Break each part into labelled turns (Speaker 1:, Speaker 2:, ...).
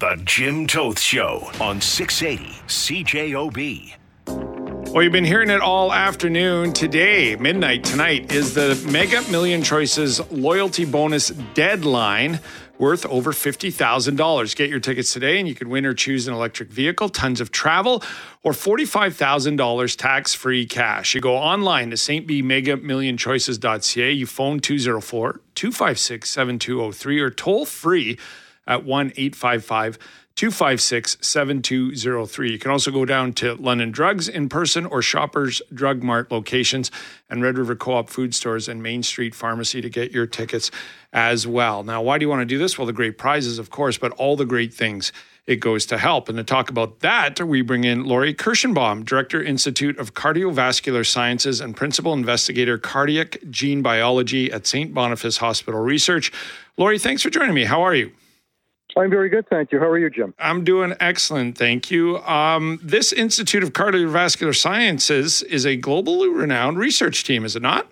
Speaker 1: The Jim Toth Show on 680 CJOB.
Speaker 2: Well, you've been hearing it all afternoon. Today, midnight tonight, is the Mega Million Choices loyalty bonus deadline worth over $50,000. Get your tickets today and you can win or choose an electric vehicle, tons of travel, or $45,000 tax free cash. You go online to stbmegamillionchoices.ca, you phone 204 256 7203 or toll free at 1 855 256 7203. You can also go down to London Drugs in person or Shoppers Drug Mart locations and Red River Co op food stores and Main Street Pharmacy to get your tickets as well. Now, why do you want to do this? Well, the great prizes, of course, but all the great things it goes to help. And to talk about that, we bring in Lorrie Kirshenbaum, Director, Institute of Cardiovascular Sciences and Principal Investigator, Cardiac Gene Biology at St. Boniface Hospital Research. Lorrie, thanks for joining me. How are you?
Speaker 3: I'm very good, thank you. How are you, Jim?
Speaker 2: I'm doing excellent, thank you. Um, this Institute of Cardiovascular Sciences is a globally renowned research team, is it not?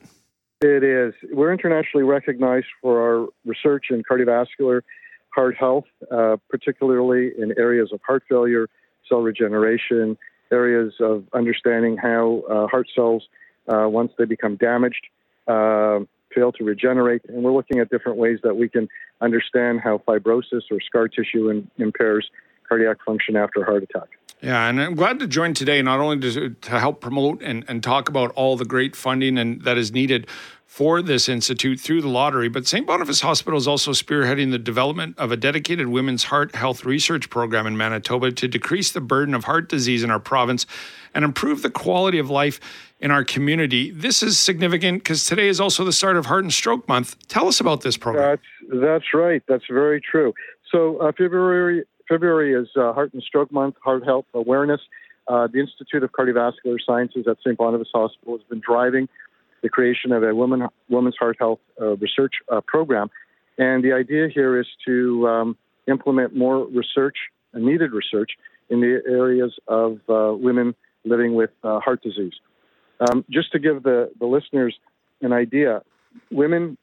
Speaker 3: It is. We're internationally recognized for our research in cardiovascular heart health, uh, particularly in areas of heart failure, cell regeneration, areas of understanding how uh, heart cells, uh, once they become damaged, uh, fail to regenerate. And we're looking at different ways that we can understand how fibrosis or scar tissue in, impairs cardiac function after a heart attack.
Speaker 2: Yeah, and I'm glad to join today, not only to, to help promote and, and talk about all the great funding and that is needed for this institute through the lottery, but St. Boniface Hospital is also spearheading the development of a dedicated women's heart health research program in Manitoba to decrease the burden of heart disease in our province and improve the quality of life in our community. This is significant because today is also the start of Heart and Stroke Month. Tell us about this program.
Speaker 3: That's that's right. That's very true. So uh, February February is uh, Heart and Stroke Month, Heart Health Awareness. Uh, the Institute of Cardiovascular Sciences at St. Boniface Hospital has been driving the creation of a woman, women's heart health uh, research uh, program. And the idea here is to um, implement more research, uh, needed research, in the areas of women living with heart disease. Um, just to give the, the listeners an idea, women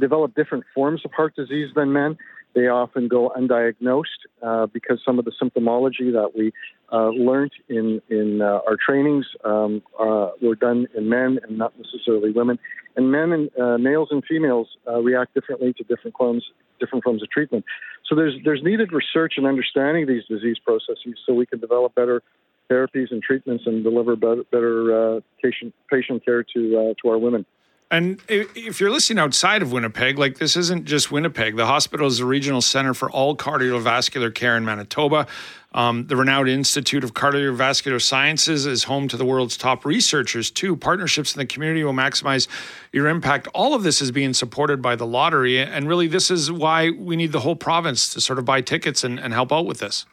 Speaker 3: develop different forms of heart disease than men. They often go undiagnosed uh, because some of the symptomology that we uh, learned in in uh, our trainings um, uh, were done in men and not necessarily women. And men and uh, males and females uh, react differently to different forms different forms of treatment. So there's there's needed research and understanding of these disease processes so we can develop better therapies and treatments and deliver better, better patient patient care to to our women.
Speaker 2: And if you're listening outside of Winnipeg, like this isn't just Winnipeg. The hospital is the regional center for all cardiovascular care in Manitoba. Um, the renowned Institute of Cardiovascular Sciences is home to the world's top researchers, too. Partnerships in the community will maximize your impact. All of this is being supported by the lottery. And really, this is why we need the whole province to sort of buy tickets and, and help out with this.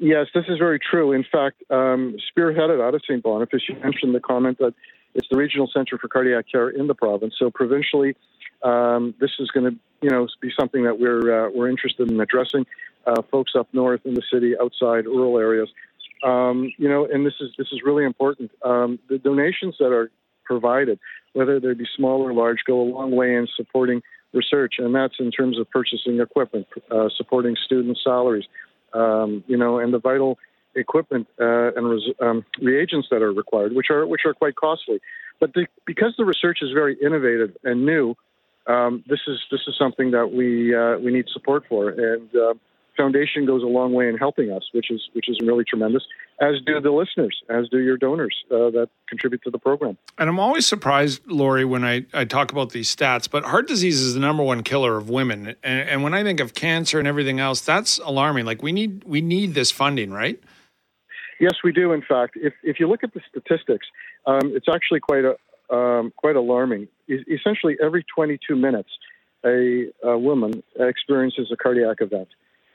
Speaker 3: Yes, this is very true. In fact, um, spearheaded out of St. Boniface, you mentioned the comment that it's the regional center for cardiac care in the province. So provincially, um, this is going to you know be something that we're uh, we're interested in addressing. Uh, folks up north in the city, outside rural areas, um, you know, and this is this is really important. Um, the donations that are provided, whether they be small or large, go a long way in supporting research, and that's in terms of purchasing equipment, uh, supporting student salaries, um, you know, and the vital equipment uh, and res- um, reagents that are required, which are which are quite costly. But the, because the research is very innovative and new, um, this is this is something that we uh, we need support for, and uh, Foundation goes a long way in helping us, which is which is really tremendous. As do the listeners, as do your donors uh, that contribute to the program.
Speaker 2: And I'm always surprised, Lorrie, when I, I talk about these stats. But heart disease is the number one killer of women, and, and when I think of cancer and everything else, that's alarming. Like we need we need this funding, right?
Speaker 3: Yes, we do. In fact, if if you look at the statistics, um, it's actually quite a um, quite alarming. E- essentially, every 22 minutes, a, a woman experiences a cardiac event.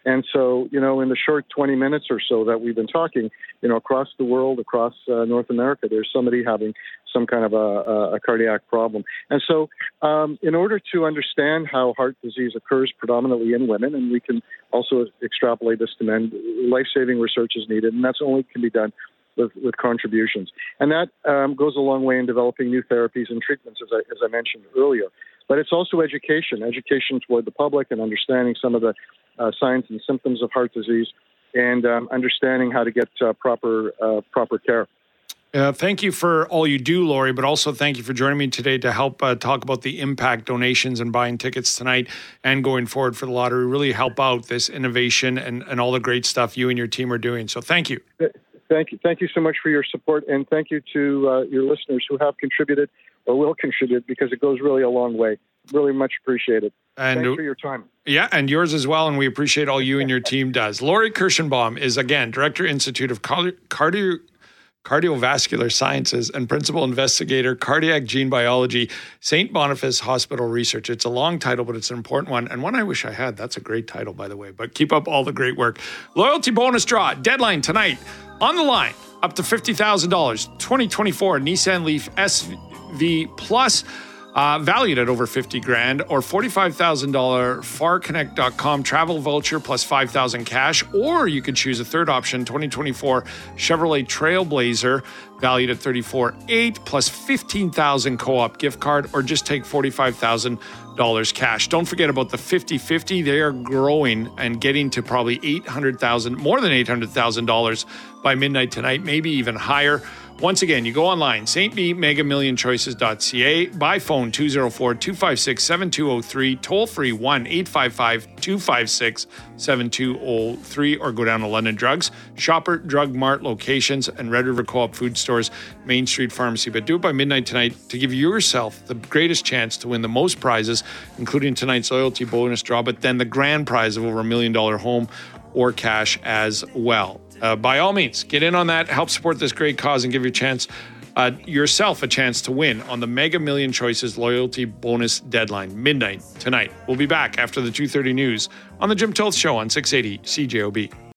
Speaker 3: And so, you know, in the short 20 minutes or so that we've been talking, you know, across the world, across uh, North America, there's somebody having some kind of a, a cardiac problem. And so, um, in order to understand how heart disease occurs predominantly in women, and we can also extrapolate this to men, life saving research is needed, and that's only can be done with, with contributions. And that um, goes a long way in developing new therapies and treatments, as I, as I mentioned earlier. But it's also education, education toward the public and understanding some of the uh, signs and symptoms of heart disease and um, understanding how to get uh, proper uh, proper care.
Speaker 2: Uh, thank you for all you do, Lorrie, but also thank you for joining me today to help uh, talk about the impact donations and buying tickets tonight and going forward for the lottery really help out this innovation and, and all the great stuff you and your team are doing. So thank you.
Speaker 3: Thank you. Thank you so much for your support, and thank you to uh, your listeners who have contributed or will contribute because it goes really a long way. Really much appreciated. And Thanks for your time.
Speaker 2: Yeah, and yours as well. And we appreciate all you and your team does. Lorrie Kirshenbaum is again Director Institute of Cardio cardiovascular sciences and principal investigator, cardiac gene biology, St. Boniface Hospital Research. It's a long title, but it's an important one, and one I wish I had. That's a great title, by the way. But keep up all the great work. Loyalty bonus draw deadline tonight on the line. Up to $50,000. 2024 Nissan Leaf SV Plus uh, valued at over 50 grand, or $45,000 farconnect.com travel voucher plus 5,000 cash, or you could choose a third option, 2024 Chevrolet Trailblazer valued at 34.8 plus 15,000 co-op gift card, or just take 45,000 dollars cash. Don't forget about the 50-50. They are growing and getting to probably 800,000, more than $800,000 by midnight tonight, maybe even higher. Once again, you go online, stbmegamillionchoices.ca, by phone 204 256 7203, toll free 1 855 256 7203, or go down to London Drugs, Shoppers Drug Mart locations, and Red River Co op food stores, Main Street Pharmacy. But do it by midnight tonight to give yourself the greatest chance to win the most prizes, including tonight's loyalty bonus draw, but then the grand prize of over a million dollar home or cash as well uh, by all means, get in on that, help support this great cause, and give your chance. Uh, yourself a chance to win on the Mega Million Choices loyalty bonus deadline midnight tonight. We'll be back after the 2:30 news on the Jim Toth Show on 680 CJOB.